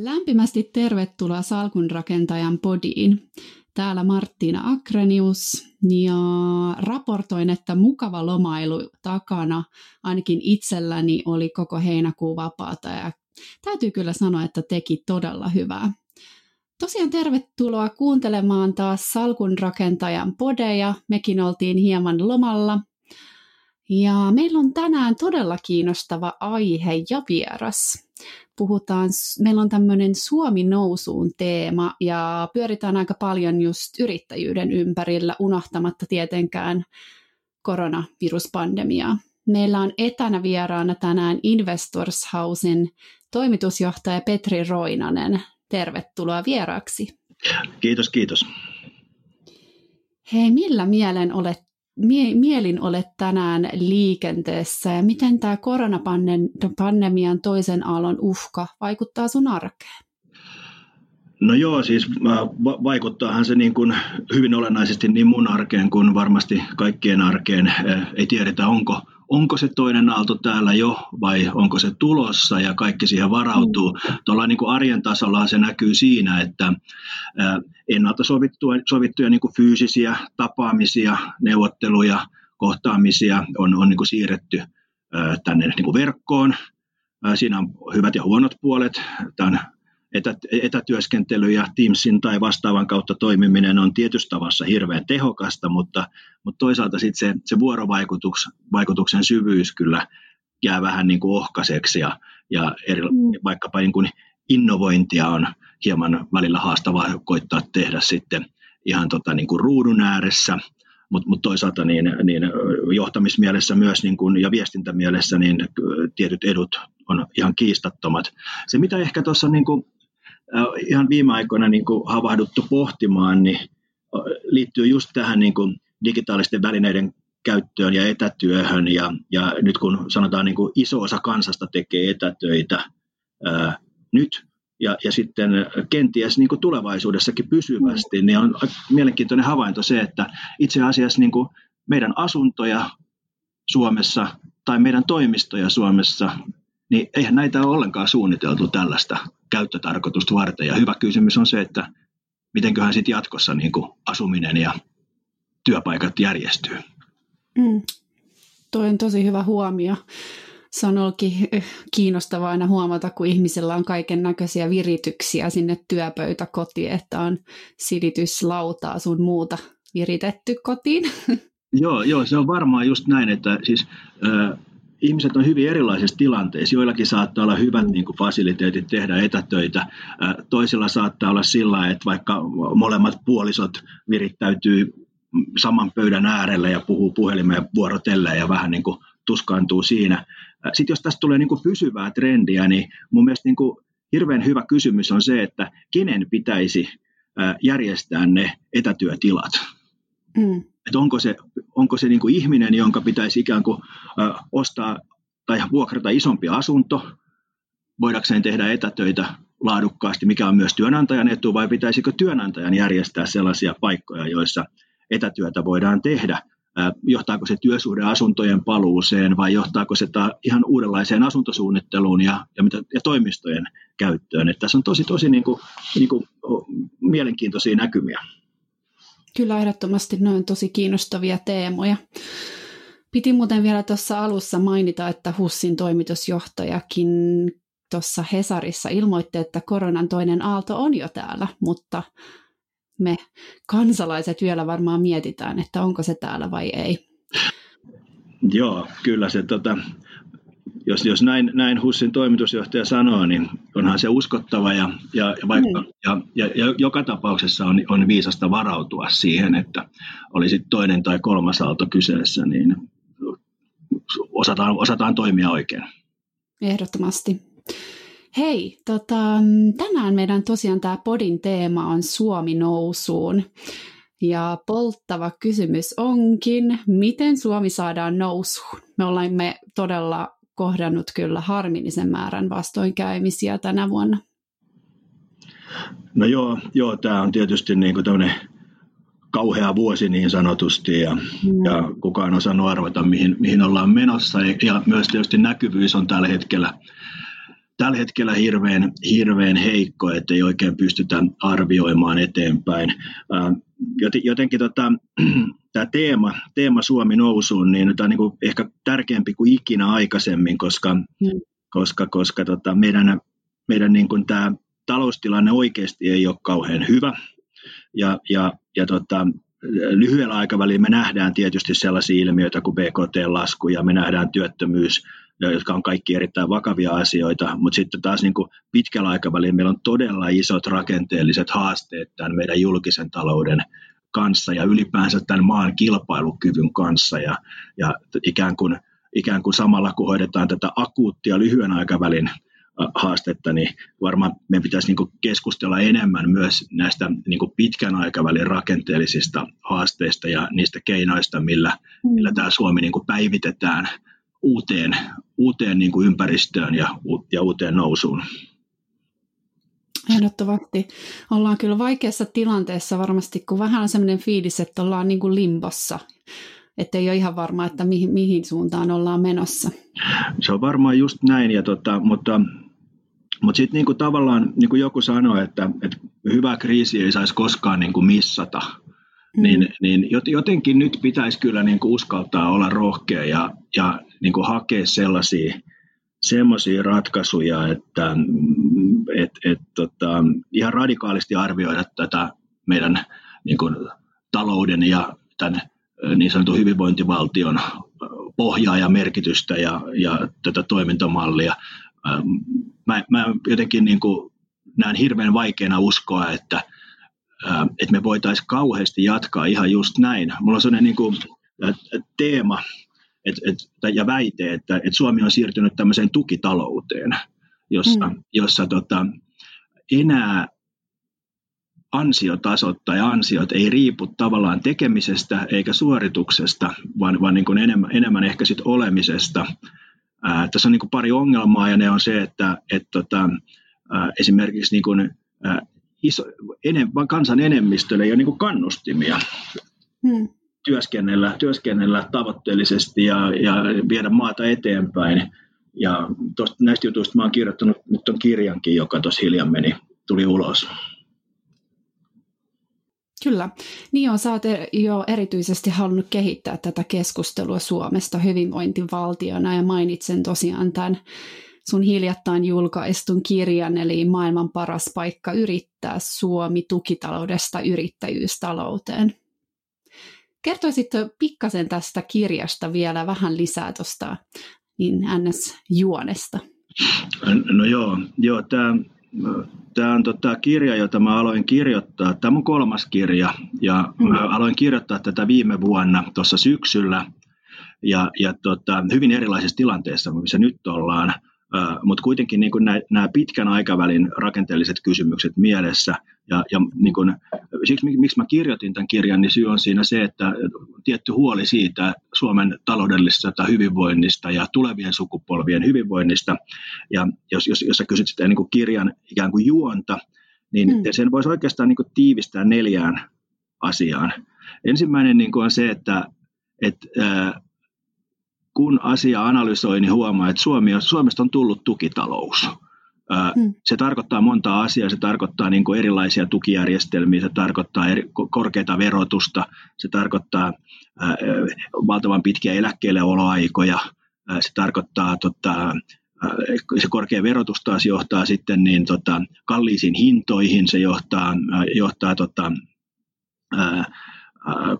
Lämpimästi tervetuloa Salkunrakentajan podiin. Täällä Marttiina Akrenius ja raportoin, että mukava lomailu takana ainakin itselläni oli koko heinäkuu vapaata ja täytyy kyllä sanoa, että teki todella hyvää. Tosiaan tervetuloa kuuntelemaan taas Salkunrakentajan podeja. Mekin oltiin hieman lomalla. Ja meillä on tänään todella kiinnostava aihe ja vieras puhutaan, meillä on tämmöinen Suomi nousuun teema ja pyöritään aika paljon just yrittäjyyden ympärillä unohtamatta tietenkään koronaviruspandemiaa. Meillä on etänä vieraana tänään Investors Housein toimitusjohtaja Petri Roinanen. Tervetuloa vieraaksi. Kiitos, kiitos. Hei, millä mielen olet mie- mielin olet tänään liikenteessä ja miten tämä koronapandemian toisen aallon uhka vaikuttaa sun arkeen? No joo, siis vaikuttaahan se niin kuin hyvin olennaisesti niin mun arkeen kuin varmasti kaikkien arkeen. Ei tiedetä, onko onko se toinen aalto täällä jo vai onko se tulossa ja kaikki siihen varautuu. Mm. Tuolla niin kuin arjen tasolla se näkyy siinä, että ennalta sovittuja, sovittuja niin kuin fyysisiä tapaamisia, neuvotteluja, kohtaamisia on, on niin kuin siirretty tänne niin kuin verkkoon. Siinä on hyvät ja huonot puolet. Tämän etä, etätyöskentely ja Teamsin tai vastaavan kautta toimiminen on tietyssä tavassa hirveän tehokasta, mutta, mutta toisaalta sitten se, se vuorovaikutuksen syvyys kyllä jää vähän niin kuin ohkaiseksi ja, ja eri, mm. vaikkapa niin kuin innovointia on hieman välillä haastavaa koittaa tehdä sitten ihan tota niin kuin ruudun ääressä, mutta mut toisaalta niin, niin johtamismielessä myös niin kuin, ja viestintämielessä niin tietyt edut on ihan kiistattomat. Se mitä ehkä tuossa niin ihan viime aikoina niin kuin havahduttu pohtimaan, niin liittyy just tähän niin kuin digitaalisten välineiden käyttöön ja etätyöhön. Ja, ja nyt kun sanotaan niin kuin iso osa kansasta tekee etätöitä ää, nyt ja, ja sitten kenties niin kuin tulevaisuudessakin pysyvästi, niin on mielenkiintoinen havainto se, että itse asiassa niin kuin meidän asuntoja Suomessa tai meidän toimistoja Suomessa niin eihän näitä ole ollenkaan suunniteltu tällaista käyttötarkoitusta varten. Ja hyvä kysymys on se, että mitenköhän sitten jatkossa niin kuin asuminen ja työpaikat järjestyy. Mm. Toi on tosi hyvä huomio. Se on ollutkin eh, kiinnostavaa aina huomata, kun ihmisellä on kaiken näköisiä virityksiä sinne työpöytäkotiin, että on silityslautaa sun muuta viritetty kotiin. Joo, joo, se on varmaan just näin, että siis ihmiset on hyvin erilaisissa tilanteissa. Joillakin saattaa olla hyvät niin kuin fasiliteetit tehdä etätöitä. Toisilla saattaa olla sillä, että vaikka molemmat puolisot virittäytyy saman pöydän äärellä ja puhuu puhelimeen vuorotellen ja vähän niin kuin tuskaantuu siinä. Sitten jos tästä tulee niin kuin pysyvää trendiä, niin mun mielestä niin kuin hirveän hyvä kysymys on se, että kenen pitäisi järjestää ne etätyötilat. Mm. Että onko se, onko se niin kuin ihminen, jonka pitäisi ikään kuin ö, ostaa tai vuokrata isompi asunto, voidakseen tehdä etätöitä laadukkaasti, mikä on myös työnantajan etu, vai pitäisikö työnantajan järjestää sellaisia paikkoja, joissa etätyötä voidaan tehdä? Johtaako se työsuhde asuntojen paluuseen vai johtaako se ihan uudenlaiseen asuntosuunnitteluun ja, ja, mitä, ja toimistojen käyttöön? Että tässä on tosi, tosi niin kuin, niin kuin, mielenkiintoisia näkymiä. Kyllä ehdottomasti noin tosi kiinnostavia teemoja. Piti muuten vielä tuossa alussa mainita, että HUSSin toimitusjohtajakin tuossa Hesarissa ilmoitti, että koronan toinen aalto on jo täällä, mutta me kansalaiset vielä varmaan mietitään, että onko se täällä vai ei. Joo, kyllä se tota, jos, jos näin, näin Hussin toimitusjohtaja sanoo, niin onhan se uskottava ja, ja, vaikka, mm. ja, ja, ja joka tapauksessa on, on viisasta varautua siihen, että olisi toinen tai kolmas aalto kyseessä, niin osataan, osataan toimia oikein. Ehdottomasti. Hei, tota, tänään meidän tosiaan tämä podin teema on Suomi nousuun. Ja polttava kysymys onkin, miten Suomi saadaan nousuun? Me olemme todella kohdannut kyllä harmillisen määrän vastoinkäymisiä tänä vuonna. No joo, joo tämä on tietysti niin kuin kauhea vuosi niin sanotusti ja, mm. ja kukaan osannut arvata mihin, mihin ollaan menossa ja, ja myös tietysti näkyvyys on tällä hetkellä tällä hetkellä hirveän, hirveän heikko, että ei oikein pystytä arvioimaan eteenpäin. Jotenkin tota, tämä teema, teema Suomi nousuun, niin tämä on niin kuin ehkä tärkeämpi kuin ikinä aikaisemmin, koska, mm. koska, koska tota, meidän, meidän niin kuin tämä taloustilanne oikeasti ei ole kauhean hyvä. Ja, ja, ja tota, lyhyellä aikavälillä me nähdään tietysti sellaisia ilmiöitä kuin BKT-lasku ja me nähdään työttömyys, jotka on kaikki erittäin vakavia asioita, mutta sitten taas niin kuin pitkällä aikavälillä meillä on todella isot rakenteelliset haasteet tämän meidän julkisen talouden kanssa ja ylipäänsä tämän maan kilpailukyvyn kanssa ja, ja ikään, kuin, ikään kuin samalla kun hoidetaan tätä akuuttia lyhyen aikavälin haastetta, niin varmaan meidän pitäisi niin keskustella enemmän myös näistä niin pitkän aikavälin rakenteellisista haasteista ja niistä keinoista, millä, millä tämä Suomi niin päivitetään uuteen, uuteen niin ympäristöön ja, ja uuteen nousuun. Ehdottomasti. Ollaan kyllä vaikeassa tilanteessa varmasti, kun vähän on sellainen fiilis, että ollaan niin kuin limbossa, että ei ole ihan varma, että mihin, mihin suuntaan ollaan menossa. Se on varmaan just näin, ja tota, mutta mutta sitten niinku tavallaan, niin kuin joku sanoi, että, että hyvä kriisi ei saisi koskaan niinku missata, mm. niin, niin jotenkin nyt pitäisi kyllä niinku uskaltaa olla rohkea ja, ja niinku hakea sellaisia semmoisia ratkaisuja, että et, et, tota, ihan radikaalisti arvioida tätä meidän niin kuin, talouden ja tämän niin sanotun hyvinvointivaltion pohjaa ja merkitystä ja, ja tätä toimintamallia. Mä, mä jotenkin niin kuin, näen hirveän vaikeana uskoa, että, että me voitaisiin kauheasti jatkaa ihan just näin. Mulla on sellainen niin kuin, teema, et, et, ja väite, että et Suomi on siirtynyt tämmöiseen tukitalouteen, jossa, mm. jossa tota, enää ansiotasot tai ansiot ei riipu tavallaan tekemisestä eikä suorituksesta, vaan, vaan niin kuin enemmän, enemmän ehkä sit olemisesta. Ää, tässä on niin kuin pari ongelmaa ja ne on se, että et tota, ää, esimerkiksi niin kuin, ää, iso, enem, kansan enemmistölle ei ole niin kuin kannustimia. Hmm työskennellä, työskennellä tavoitteellisesti ja, ja viedä maata eteenpäin. Ja tosta, näistä jutuista mä oon kirjoittanut nyt on kirjankin, joka tuossa hiljan meni, tuli ulos. Kyllä. Niin on, sä oot jo erityisesti halunnut kehittää tätä keskustelua Suomesta hyvinvointivaltiona ja mainitsen tosiaan tämän sun hiljattain julkaistun kirjan, eli Maailman paras paikka yrittää Suomi tukitaloudesta yrittäjyystalouteen. Kertoisitko pikkasen tästä kirjasta vielä vähän lisää tuosta niin NS-juonesta? No joo, joo tämä Tämä on tota kirja, jota mä aloin kirjoittaa. Tämä on kolmas kirja ja mm. mä aloin kirjoittaa tätä viime vuonna tuossa syksyllä ja, ja tota, hyvin erilaisessa tilanteessa, missä nyt ollaan. Mutta kuitenkin niin nämä pitkän aikavälin rakenteelliset kysymykset mielessä. Ja, ja niin kun, siksi miksi mä kirjoitin tämän kirjan, niin syy on siinä se, että tietty huoli siitä Suomen taloudellisesta hyvinvoinnista ja tulevien sukupolvien hyvinvoinnista. Ja jos, jos, jos sä kysyt sitä niin kuin kirjan ikään kuin juonta, niin hmm. sen voisi oikeastaan niin kuin tiivistää neljään asiaan. Ensimmäinen niin kuin on se, että, että kun asia analysoi, niin huomaa, että Suomi, Suomesta on tullut tukitalous. Hmm. Se tarkoittaa monta asiaa, se tarkoittaa niin kuin erilaisia tukijärjestelmiä, se tarkoittaa eri, korkeita verotusta, se tarkoittaa ää, valtavan pitkiä eläkkeelleoloaikoja, ää, se tarkoittaa tota, se korkea verotus taas johtaa sitten niin, tota, kalliisiin hintoihin, se johtaa, johtaa tota, ää,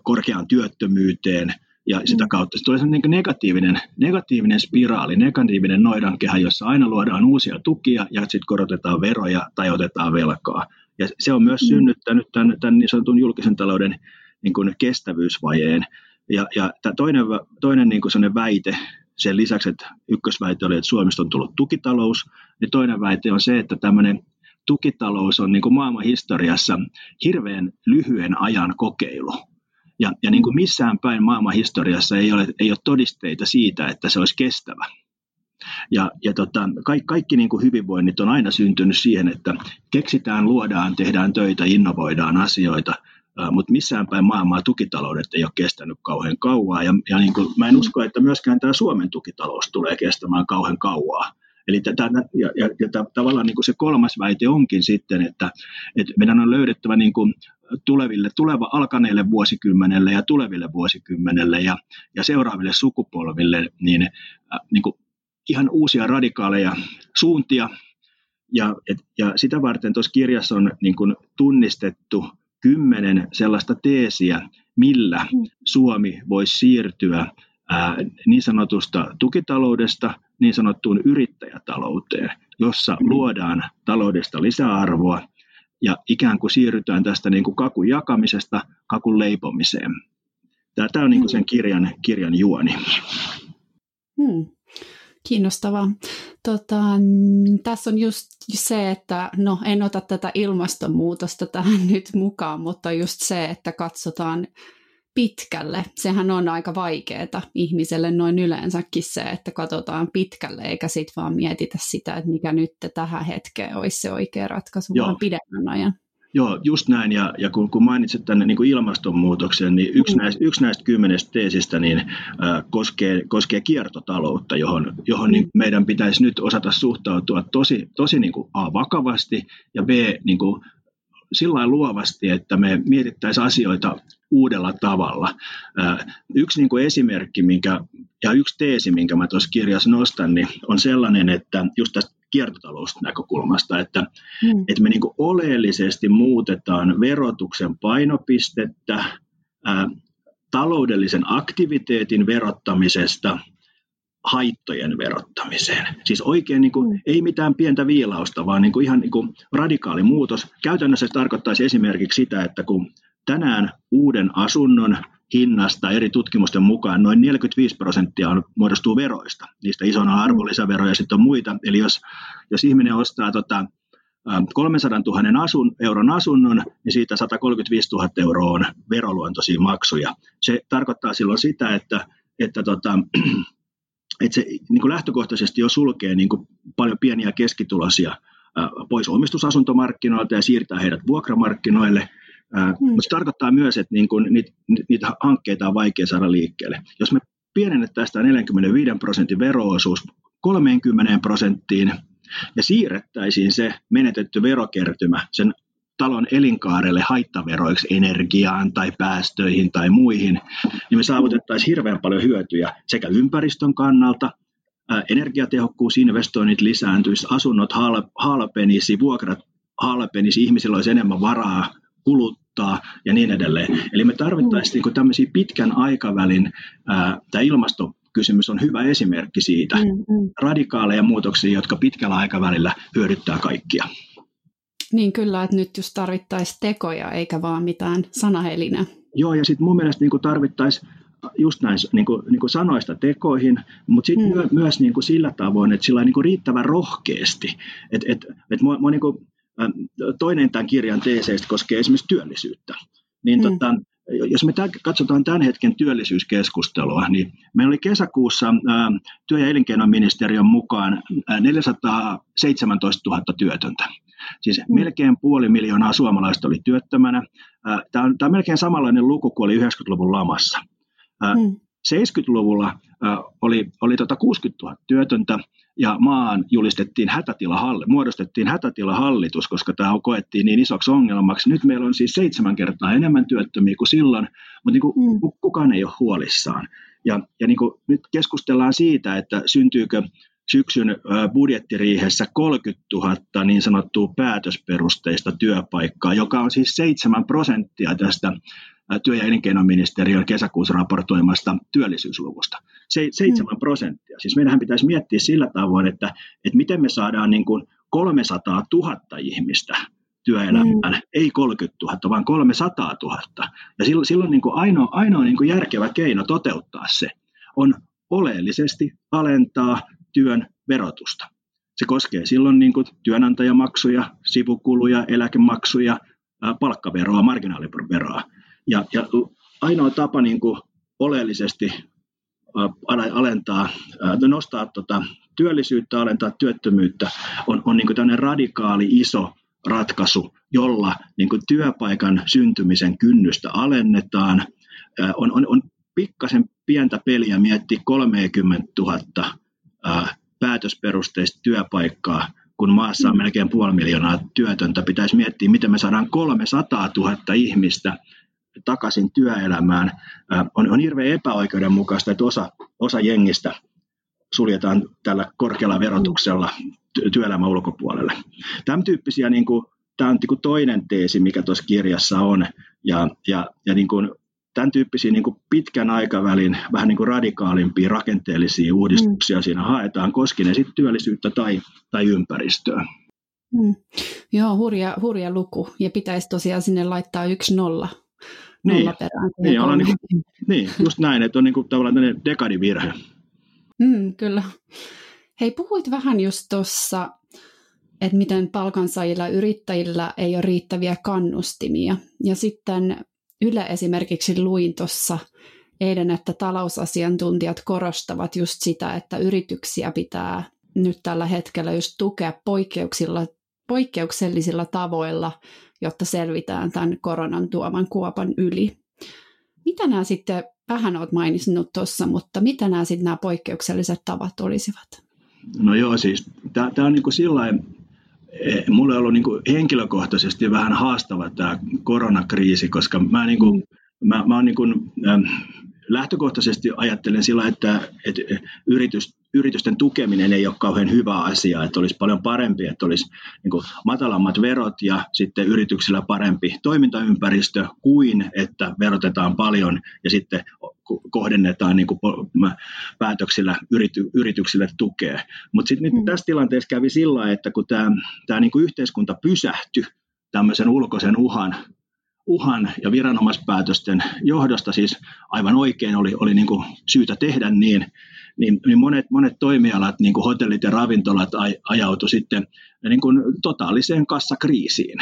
korkeaan työttömyyteen – ja sitä mm. kautta se tulee niin negatiivinen, negatiivinen spiraali, negatiivinen noidankehä, jossa aina luodaan uusia tukia ja sitten korotetaan veroja tai otetaan velkaa. Ja se on myös mm. synnyttänyt tämän, tämän niin sanotun julkisen talouden niin kuin kestävyysvajeen. Ja, ja tämä toinen, toinen niin kuin väite sen lisäksi, että ykkösväite oli, että Suomesta on tullut tukitalous, niin toinen väite on se, että tämmöinen tukitalous on niin kuin maailman historiassa hirveän lyhyen ajan kokeilu. Ja, ja niin kuin missään päin maailman historiassa ei ole, ei ole todisteita siitä, että se olisi kestävä. Ja, ja tota, kaikki, kaikki niin kuin hyvinvoinnit on aina syntynyt siihen, että keksitään, luodaan, tehdään töitä, innovoidaan asioita, mutta missään päin maailmaa tukitaloudet ei ole kestänyt kauhean kauaa. Ja, ja niin kuin, mä en usko, että myöskään tämä Suomen tukitalous tulee kestämään kauhean kauaa. Eli tätä, ja, ja, ja tavallaan niin kuin se kolmas väite onkin sitten, että, että meidän on löydettävä niin kuin tuleville, tuleva alkaneelle vuosikymmenelle ja tuleville vuosikymmenelle ja, ja seuraaville sukupolville niin, äh, niin kuin ihan uusia radikaaleja suuntia. Ja, et, ja sitä varten tuossa kirjassa on niin kuin tunnistettu kymmenen sellaista teesiä, millä mm. Suomi voisi siirtyä ää, niin sanotusta tukitaloudesta niin sanottuun yrittäjätalouteen, jossa luodaan taloudesta lisäarvoa ja ikään kuin siirrytään tästä niin kuin kakun jakamisesta kakun leipomiseen. Tämä on niin kuin sen kirjan, kirjan juoni. Hmm. Kiinnostavaa. Tota, tässä on just se, että no en ota tätä ilmastonmuutosta tähän nyt mukaan, mutta just se, että katsotaan pitkälle. Sehän on aika vaikeaa ihmiselle noin yleensäkin se, että katsotaan pitkälle eikä sitten vaan mietitä sitä, että mikä nyt tähän hetkeen olisi se oikea ratkaisu, Joo. vaan pidemmän ajan. Joo, just näin. Ja, ja kun, kun mainitsit tänne niin kuin ilmastonmuutoksen, niin yksi, mm. näistä, yksi näistä kymmenestä teesistä niin, äh, koskee, koskee kiertotaloutta, johon, johon niin meidän pitäisi nyt osata suhtautua tosi, tosi niin kuin A, vakavasti ja B, niin kuin, sillä luovasti, että me mietittäisiin asioita uudella tavalla. Yksi niin kuin esimerkki minkä, ja yksi teesi, minkä mä tuossa kirjassa nostan, niin on sellainen, että just tästä kiertotalousnäkökulmasta, että, mm. että me niin kuin oleellisesti muutetaan verotuksen painopistettä ää, taloudellisen aktiviteetin verottamisesta haittojen verottamiseen. Siis oikein niin kuin, ei mitään pientä viilausta, vaan niin kuin ihan niin kuin radikaali muutos. Käytännössä se tarkoittaisi esimerkiksi sitä, että kun tänään uuden asunnon hinnasta eri tutkimusten mukaan noin 45 prosenttia on, muodostuu veroista. Niistä isona arvonlisäveroja sitten on muita. Eli jos, jos ihminen ostaa tota, 300 000 asun, euron asunnon, niin siitä 135 000 euroa on veroluontoisia maksuja. Se tarkoittaa silloin sitä, että, että tota, että se niin kuin lähtökohtaisesti jo sulkee niin kuin paljon pieniä keskitulosia pois omistusasuntomarkkinoilta ja siirtää heidät vuokramarkkinoille. Hmm. Mutta se tarkoittaa myös, että niin kuin niitä, niitä hankkeita on vaikea saada liikkeelle. Jos me pienennettäisiin tämä 45 prosentin veroosuus 30 prosenttiin ja siirrettäisiin se menetetty verokertymä sen talon elinkaarelle haittaveroiksi energiaan tai päästöihin tai muihin, niin me saavutettaisiin hirveän paljon hyötyjä sekä ympäristön kannalta, energiatehokkuusinvestoinnit lisääntyisi, asunnot halpenisi, vuokrat halpenisi, ihmisillä olisi enemmän varaa kuluttaa ja niin edelleen. Eli me tarvittaisiin niin tämmöisiä pitkän aikavälin, tämä ilmastokysymys on hyvä esimerkki siitä, mm, mm. radikaaleja muutoksia, jotka pitkällä aikavälillä hyödyttää kaikkia. Niin kyllä, että nyt just tarvittaisiin tekoja eikä vaan mitään sanahelinä. Joo, ja sitten mun mielestä niin tarvittaisiin just näin niin kuin, niin kuin sanoista tekoihin, mutta sitten hmm. my, myös niin kuin sillä tavoin, että sillä niin kuin riittävän rohkeasti. Et, et, et mua, mua niin kuin, toinen tämän kirjan teeseistä koskee esimerkiksi työllisyyttä. Niin hmm. tota, jos me tämän, katsotaan tämän hetken työllisyyskeskustelua, niin meillä oli kesäkuussa ää, työ- ja elinkeinoministeriön mukaan 417 000 työtöntä. Siis mm. melkein puoli miljoonaa suomalaista oli työttömänä. Tämä on, tämä on melkein samanlainen luku kuin oli 90-luvun lamassa. Mm. 70-luvulla oli, oli tota 60 000 työtöntä ja maan julistettiin hätätilahalli, muodostettiin hätätilahallitus, koska tämä koettiin niin isoksi ongelmaksi. Nyt meillä on siis seitsemän kertaa enemmän työttömiä kuin silloin, mutta niin kuin mm. kukaan ei ole huolissaan. Ja, ja niin kuin nyt keskustellaan siitä, että syntyykö syksyn budjettiriihessä 30 000 niin sanottua päätösperusteista työpaikkaa, joka on siis 7 prosenttia tästä työ- ja elinkeinoministeriön kesäkuussa raportoimasta työllisyysluvusta. Se, 7 mm. prosenttia. Siis meidän pitäisi miettiä sillä tavoin, että, että miten me saadaan niin kuin 300 000 ihmistä työelämään, mm. ei 30 000, vaan 300 000. Ja silloin, silloin niin kuin ainoa, ainoa niin kuin järkevä keino toteuttaa se on oleellisesti alentaa työn verotusta. Se koskee silloin niin kuin työnantajamaksuja, sivukuluja, eläkemaksuja, palkkaveroa, marginaaliveroa. Ja, ja ainoa tapa niin kuin oleellisesti alentaa, nostaa tota työllisyyttä, alentaa työttömyyttä, on, on niin kuin radikaali iso ratkaisu, jolla niin kuin työpaikan syntymisen kynnystä alennetaan. On, on, on pikkasen pientä peliä miettiä 30 000 ää, päätösperusteista työpaikkaa, kun maassa on mm. melkein puoli miljoonaa työtöntä, pitäisi miettiä, miten me saadaan 300 000 ihmistä takaisin työelämään. On, on hirveän epäoikeudenmukaista, että osa, osa jengistä suljetaan tällä korkealla verotuksella työelämän ulkopuolelle. Tämän tyyppisiä, niin kuin, tämä on niin kuin toinen teesi, mikä tuossa kirjassa on, ja, ja, ja niin kuin, tämän tyyppisiä niin kuin pitkän aikavälin, vähän niin kuin radikaalimpia rakenteellisia uudistuksia mm. siinä haetaan, koskien sitten työllisyyttä tai, tai ympäristöä. Mm. Joo, hurja, hurja luku. Ja pitäisi tosiaan sinne laittaa yksi nolla, niin. perään. Niin, on niin, kuin, niin, just näin, että on niin kuin tavallaan tämmöinen dekadivirhe. Mm, kyllä. Hei, puhuit vähän just tuossa, että miten palkansaajilla ja yrittäjillä ei ole riittäviä kannustimia. Ja sitten Yle esimerkiksi luin tuossa eilen, että talousasiantuntijat korostavat just sitä, että yrityksiä pitää nyt tällä hetkellä just tukea poikkeuksilla, poikkeuksellisilla tavoilla, jotta selvitään tämän koronan tuoman kuopan yli. Mitä nämä sitten, vähän olet maininnut tuossa, mutta mitä nämä sitten nämä poikkeukselliset tavat olisivat? No joo, siis tämä on niin kuin sillain, eh, mulle on ollut niin kuin henkilökohtaisesti vähän haastava tämä koronakriisi, koska mä, niin kuin, mm. mä, mä oon niin kuin, ähm, lähtökohtaisesti ajattelen sillä, että, että yritys, yritysten tukeminen ei ole kauhean hyvä asia, että olisi paljon parempi, että olisi niin kuin matalammat verot ja sitten yrityksillä parempi toimintaympäristö kuin että verotetaan paljon ja sitten kohdennetaan niin kuin päätöksillä yrity, yrityksille tukea. Mutta sitten mm. tässä tilanteessa kävi sillä että kun tämä, tämä niin kuin yhteiskunta pysähtyi tämmöisen ulkoisen uhan uhan ja viranomaispäätösten johdosta siis aivan oikein oli, oli niin kuin syytä tehdä niin, niin, niin monet, monet toimialat, niin kuin hotellit ja ravintolat, ajautu sitten niin kuin totaaliseen kassakriisiin.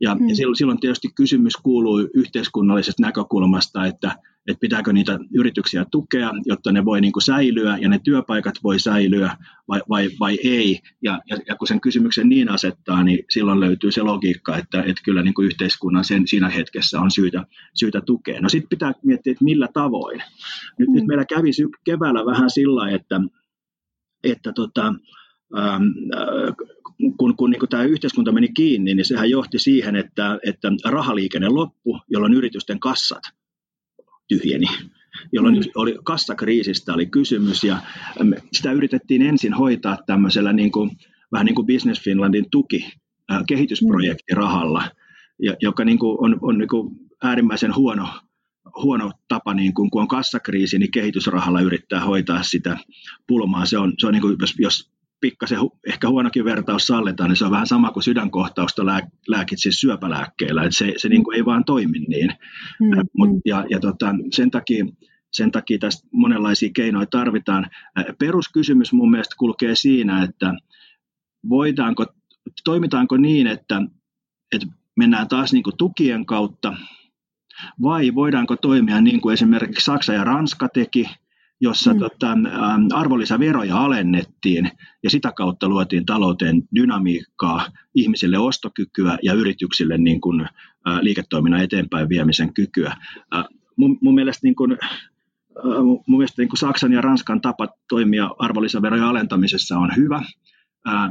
Ja, mm. ja silloin, silloin tietysti kysymys kuuluu yhteiskunnallisesta näkökulmasta, että, että pitääkö niitä yrityksiä tukea, jotta ne voi niin kuin säilyä ja ne työpaikat voi säilyä vai, vai, vai ei. Ja, ja, ja kun sen kysymyksen niin asettaa, niin silloin löytyy se logiikka, että, että kyllä niin kuin yhteiskunnan sen, siinä hetkessä on syytä, syytä tukea. No sitten pitää miettiä, että millä tavoin. Nyt, mm. nyt meillä kävi keväällä vähän sillä, että, että tota, ähm, kun, kun niin tämä yhteiskunta meni kiinni, niin sehän johti siihen, että, että rahaliikenne loppui, jolloin yritysten kassat tyhjeni jolloin mm. oli kassakriisistä oli kysymys ja sitä yritettiin ensin hoitaa tämmöisellä niin kuin, vähän niin kuin Business Finlandin tuki kehitysprojektirahalla, joka niin kuin on, on niin kuin äärimmäisen huono, huono tapa, niin kuin, kun on kassakriisi, niin kehitysrahalla yrittää hoitaa sitä pulmaa. Se on, se on niin kuin, jos, jos pikkasen ehkä huonokin vertaus sallitaan, niin se on vähän sama kuin sydänkohtausta lää, lääkitsisi syöpälääkkeellä, että se, se niin kuin ei vaan toimi niin. Mm, Mut, mm. ja ja tota, sen, takia, sen takia tästä monenlaisia keinoja tarvitaan. Peruskysymys mun mielestä kulkee siinä, että voidaanko, toimitaanko niin, että, että mennään taas niin kuin tukien kautta, vai voidaanko toimia niin kuin esimerkiksi Saksa ja Ranska teki – jossa mm. tota, arvonlisäveroja alennettiin ja sitä kautta luotiin talouteen dynamiikkaa, ihmisille ostokykyä ja yrityksille niin kuin, ä, liiketoiminnan eteenpäin viemisen kykyä. Ä, mun, mun mielestä, niin kuin, ä, mun mielestä niin kuin Saksan ja Ranskan tapa toimia arvonlisäverojen alentamisessa on hyvä.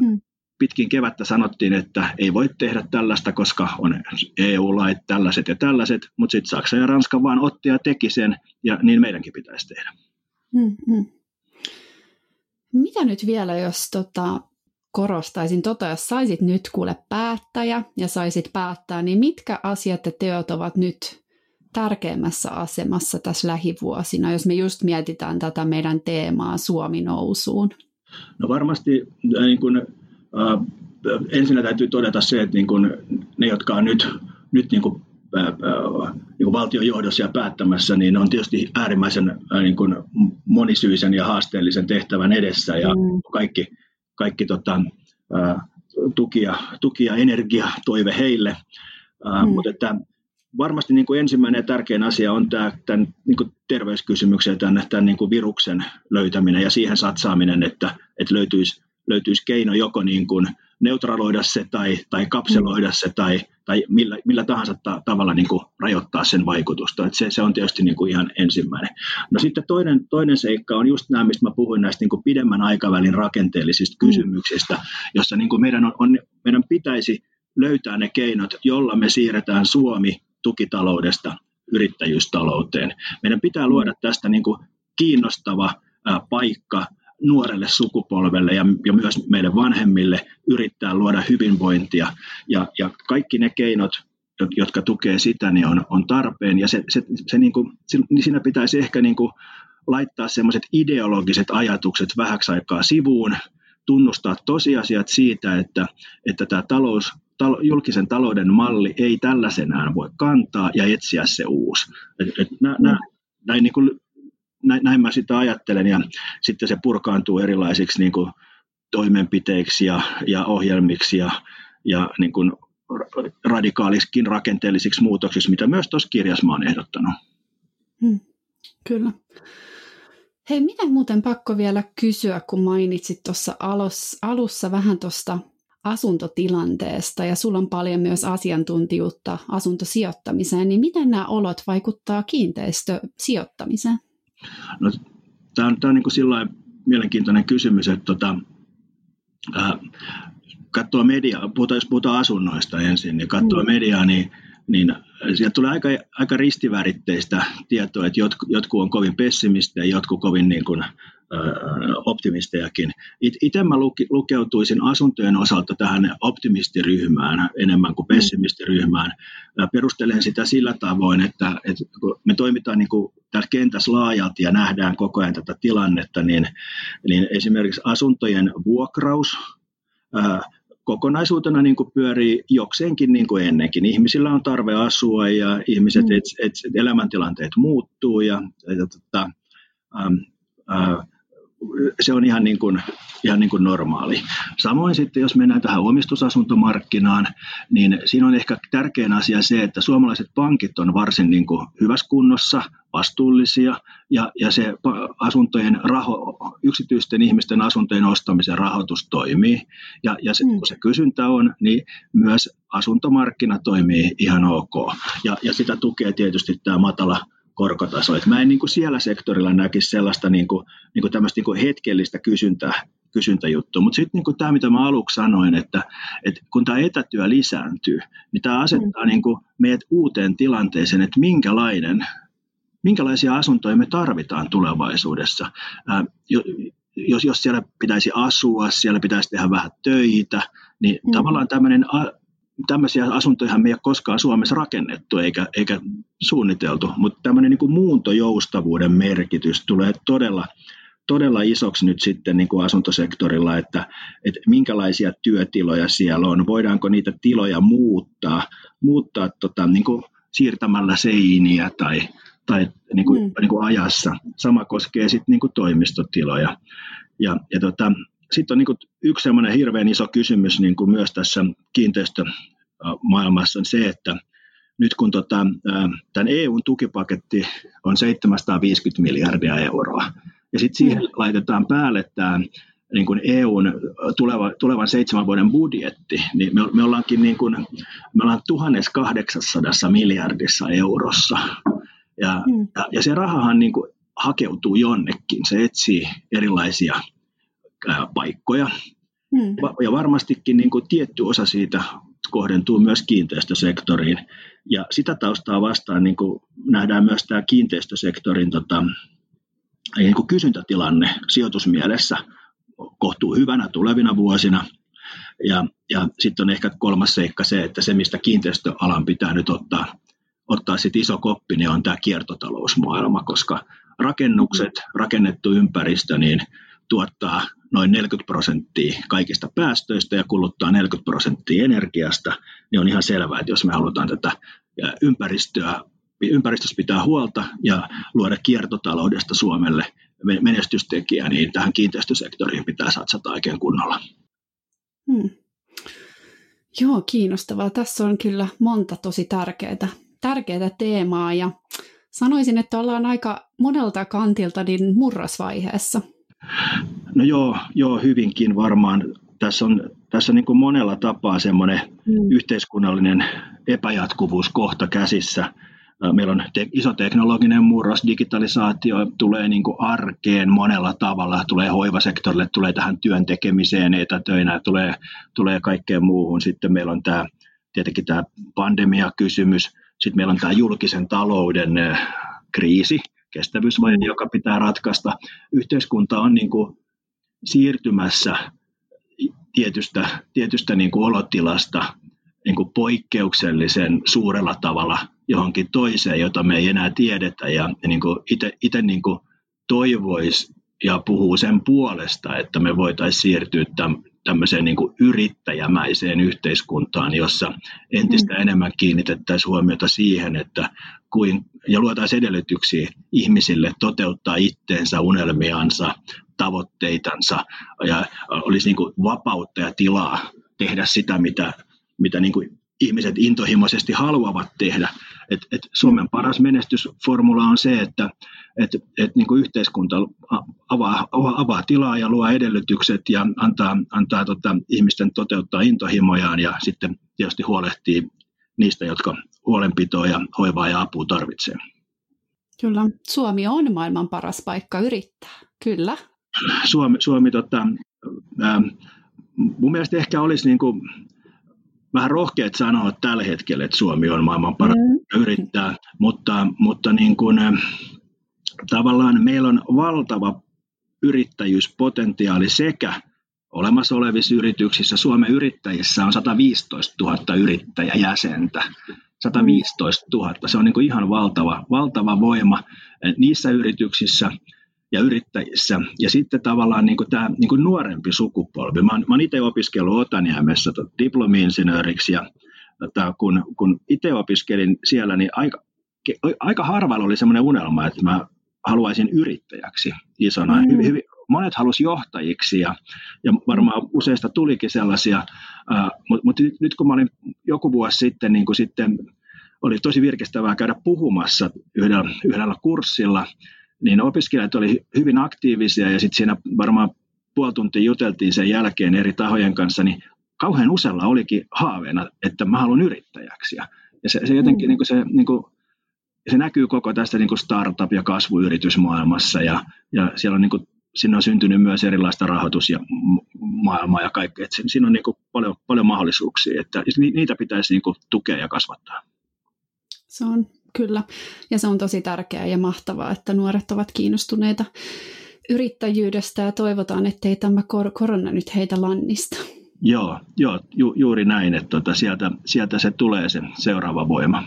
Mm. Pitkin kevättä sanottiin, että ei voi tehdä tällaista, koska on EU-lait tällaiset ja tällaiset, mutta sitten Saksa ja Ranska vaan otti ja teki sen, ja niin meidänkin pitäisi tehdä. Mm-hmm. Mitä nyt vielä, jos tota, korostaisin tota, jos saisit nyt kuule päättäjä ja saisit päättää, niin mitkä asiat ja teot ovat nyt tärkeimmässä asemassa tässä lähivuosina, jos me just mietitään tätä meidän teemaa Suomi nousuun? No varmasti äh, niin kun, äh, ensinnä täytyy todeta se, että niin kun ne, jotka on nyt, nyt niin kun niin valtion johdossa ja päättämässä, niin on tietysti äärimmäisen niin kuin monisyisen ja haasteellisen tehtävän edessä ja mm. kaikki, kaikki tota, tuki, ja, tuki ja energia toive heille. Mm. Mutta että varmasti niin kuin ensimmäinen ja tärkein asia on tämä, tämän niin kuin terveyskysymyksen, tämän, tämän niin kuin viruksen löytäminen ja siihen satsaaminen, että, että löytyisi, löytyisi keino joko niin kuin neutraloida se tai, tai kapseloida se tai, tai millä, millä tahansa ta- tavalla niin kuin rajoittaa sen vaikutusta. Et se, se on tietysti niin kuin ihan ensimmäinen. No sitten toinen, toinen seikka on just nämä, mistä mä puhuin näistä niin kuin pidemmän aikavälin rakenteellisista kysymyksistä, jossa niin kuin meidän, on, on, meidän pitäisi löytää ne keinot, jolla me siirretään Suomi tukitaloudesta yrittäjyystalouteen. Meidän pitää luoda tästä niin kuin kiinnostava ää, paikka nuorelle sukupolvelle ja, ja myös meille vanhemmille yrittää luoda hyvinvointia. Ja, ja kaikki ne keinot, jotka tukee sitä, niin on, on tarpeen. Ja se, se, se niin kuin, niin siinä pitäisi ehkä niin kuin laittaa sellaiset ideologiset ajatukset vähäksi aikaa sivuun, tunnustaa tosiasiat siitä, että, että tämä talous, tal, julkisen talouden malli ei tällaisenään voi kantaa ja etsiä se uusi. Et, et nä, nä, näin niin kuin näin, näin mä sitä ajattelen ja sitten se purkaantuu erilaisiksi niin kuin toimenpiteiksi ja, ja ohjelmiksi ja, ja niin kuin radikaaliskin rakenteellisiksi muutoksiksi, mitä myös tuossa kirjassa mä olen ehdottanut. Hmm, kyllä. Hei, miten muuten pakko vielä kysyä, kun mainitsit tuossa alussa vähän tuosta asuntotilanteesta ja sulla on paljon myös asiantuntijuutta asuntosijoittamiseen, niin miten nämä olot vaikuttaa kiinteistösijoittamiseen? No, tämä on, tämä on niin kuin mielenkiintoinen kysymys, että tota, äh, katsoo mediaa, puhutaan, jos puhutaan asunnoista ensin, niin katsoo mm. mediaa, niin, niin sieltä tulee aika, aika ristiväritteistä tietoa, että jotkut, jotkut on kovin pessimistejä, jotkut kovin niin kuin, optimistejakin. Itse mä lukeutuisin asuntojen osalta tähän optimistiryhmään enemmän kuin mm. pessimistiryhmään. Perustelen sitä sillä tavoin, että, että kun me toimitaan niin kuin tässä kentässä laajalti ja nähdään koko ajan tätä tilannetta, niin, niin esimerkiksi asuntojen vuokraus, kokonaisuutena niin kuin pyörii jokseenkin niin kuin ennenkin. Ihmisillä on tarve asua ja ihmiset, mm. et, et, elämäntilanteet muuttuu ja, ja tota, ähm, äh, se on ihan niin kuin, ihan niin kuin normaali. Samoin sitten, jos mennään tähän omistusasuntomarkkinaan, niin siinä on ehkä tärkein asia se, että suomalaiset pankit on varsin niin kuin hyvässä kunnossa, vastuullisia, ja, ja se asuntojen raho, yksityisten ihmisten asuntojen ostamisen rahoitus toimii. Ja, ja se, mm. kun se kysyntä on, niin myös asuntomarkkina toimii ihan ok. Ja, ja sitä tukee tietysti tämä matala korkotaso. Et mä en niin kuin siellä sektorilla näkisi sellaista niin kuin, niin kuin tämmöistä niin kuin hetkellistä kysyntää, kysyntäjuttua. Mutta sitten niin tämä, mitä mä aluksi sanoin, että, että kun tämä etätyö lisääntyy, niin tämä asettaa mm. niin kuin meidät uuteen tilanteeseen, että minkälainen, minkälaisia asuntoja me tarvitaan tulevaisuudessa. Ää, jos, jos siellä pitäisi asua, siellä pitäisi tehdä vähän töitä, niin mm. tavallaan tämmöinen tämmöisiä asuntoja me ei ole koskaan Suomessa rakennettu eikä, eikä suunniteltu, mutta tämmöinen niin kuin muuntojoustavuuden merkitys tulee todella, todella isoksi nyt sitten niin kuin asuntosektorilla, että, että minkälaisia työtiloja siellä on, voidaanko niitä tiloja muuttaa, muuttaa tota, niin kuin siirtämällä seiniä tai, tai niin kuin, mm. niin kuin ajassa. Sama koskee sitten niin kuin toimistotiloja. Ja, ja tota, sitten on niin kuin yksi semmoinen hirveän iso kysymys niin kuin myös tässä kiinteistömaailmassa on se, että nyt kun tota, tämän EUn tukipaketti on 750 miljardia euroa, ja sitten siihen mm. laitetaan päälle tämä niin kuin EUn tuleva, tulevan seitsemän vuoden budjetti, niin me, me ollaankin niin kuin, me ollaan 1800 miljardissa eurossa. Ja, mm. ja, ja se rahahan niin kuin hakeutuu jonnekin, se etsii erilaisia paikkoja. Mm. Ja varmastikin niin kuin tietty osa siitä kohdentuu myös kiinteistösektoriin. Ja sitä taustaa vastaan niin kuin nähdään myös tämä kiinteistösektorin tota, niin kuin kysyntätilanne sijoitusmielessä kohtuu hyvänä tulevina vuosina. Ja, ja sitten on ehkä kolmas seikka se, että se, mistä kiinteistöalan pitää nyt ottaa, ottaa sit iso koppi, niin on tämä kiertotalousmaailma, koska rakennukset, rakennettu ympäristö, niin tuottaa noin 40 prosenttia kaikista päästöistä ja kuluttaa 40 prosenttia energiasta, niin on ihan selvää, että jos me halutaan tätä ympäristöä, ympäristössä pitää huolta ja luoda kiertotaloudesta Suomelle menestystekijä, niin tähän kiinteistösektoriin pitää satsata oikein kunnolla. Hmm. Joo, kiinnostavaa. Tässä on kyllä monta tosi tärkeää, tärkeää teemaa ja sanoisin, että ollaan aika monelta kantilta niin murrosvaiheessa. No joo, joo, hyvinkin varmaan. tässä on, tässä on niin kuin monella tapaa semmoinen mm. yhteiskunnallinen epäjatkuvuus kohta käsissä. Meillä on te- iso teknologinen murros, digitalisaatio tulee niin kuin arkeen monella tavalla, tulee hoivasektorille, tulee tähän työn tekemiseen, etätöinä, tulee, tulee kaikkeen muuhun. Sitten meillä on tämä, tietenkin tämä pandemiakysymys, sitten meillä on tämä julkisen talouden kriisi, kestävyysvaje, joka pitää ratkaista. Yhteiskunta on niin kuin siirtymässä tietystä, tietystä niin kuin olotilasta niin kuin poikkeuksellisen suurella tavalla johonkin toiseen, jota me ei enää tiedetä. Ja, ja niin kuin itse niin kuin toivoisi ja puhuu sen puolesta, että me voitaisiin siirtyä tämmöiseen niin kuin yrittäjämäiseen yhteiskuntaan, jossa entistä mm. enemmän kiinnitettäisiin huomiota siihen, että kuin, ja luotaisiin edellytyksiä ihmisille toteuttaa itteensä, unelmiansa, tavoitteitansa ja olisi niin kuin vapautta ja tilaa tehdä sitä, mitä, mitä niin kuin ihmiset intohimoisesti haluavat tehdä. Et, et Suomen paras menestysformula on se, että et, et niin kuin yhteiskunta avaa, avaa tilaa ja luo edellytykset ja antaa, antaa tota, ihmisten toteuttaa intohimojaan ja sitten tietysti huolehtii niistä, jotka huolenpitoa ja hoivaa ja apua tarvitsee. Kyllä, Suomi on maailman paras paikka yrittää, kyllä. Suomi, Suomi tota, ää, mun mielestä ehkä olisi niin kuin, vähän rohkeat sanoa tällä hetkellä, että Suomi on maailman paras mm. yrittää, mutta, mutta niin kuin, tavallaan meillä on valtava yrittäjyyspotentiaali sekä olemassa olevissa yrityksissä. Suomen yrittäjissä on 115 000 yrittäjäjäsentä. 115 000, se on niin kuin ihan valtava, valtava voima niissä yrityksissä ja yrittäjissä. Ja sitten tavallaan niin kuin tämä niin kuin nuorempi sukupolvi. Mä oon, itse opiskellut Otaniemessä diplomi-insinööriksi ja tota, kun, kun itse opiskelin siellä, niin aika, aika harvalla oli semmoinen unelma, että mä haluaisin yrittäjäksi isona. Mm. Hyvin, hyvin, monet halusi johtajiksi ja, ja varmaan useista tulikin sellaisia, mutta mut nyt, nyt kun mä olin joku vuosi sitten, niin kuin sitten oli tosi virkistävää käydä puhumassa yhdellä, yhdellä kurssilla, niin opiskelijat oli hyvin aktiivisia ja sitten siinä varmaan puoli tuntia juteltiin sen jälkeen eri tahojen kanssa, niin kauhean usealla olikin haaveena, että mä haluan yrittäjäksi. Ja se, se jotenkin mm. niin kuin se, niin kuin, se näkyy koko tästä niin kuin startup- ja kasvuyritysmaailmassa ja, ja siellä on niin kuin, siinä on syntynyt myös erilaista rahoitus- ja maailmaa ja kaikkea. Että siinä on niin kuin paljon, paljon mahdollisuuksia, että niitä pitäisi niin kuin tukea ja kasvattaa. Se on kyllä, ja se on tosi tärkeää ja mahtavaa, että nuoret ovat kiinnostuneita yrittäjyydestä ja toivotaan, ettei tämä kor- korona nyt heitä lannista. Joo, joo ju- juuri näin, että tuota, sieltä, sieltä se tulee se seuraava voima.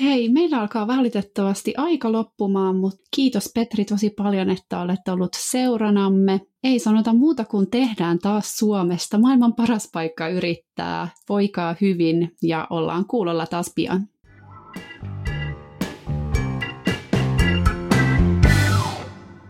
Hei, meillä alkaa valitettavasti aika loppumaan, mutta kiitos Petri tosi paljon, että olet ollut seuranamme. Ei sanota muuta kuin tehdään taas Suomesta maailman paras paikka yrittää. Voikaa hyvin ja ollaan kuulolla taas pian.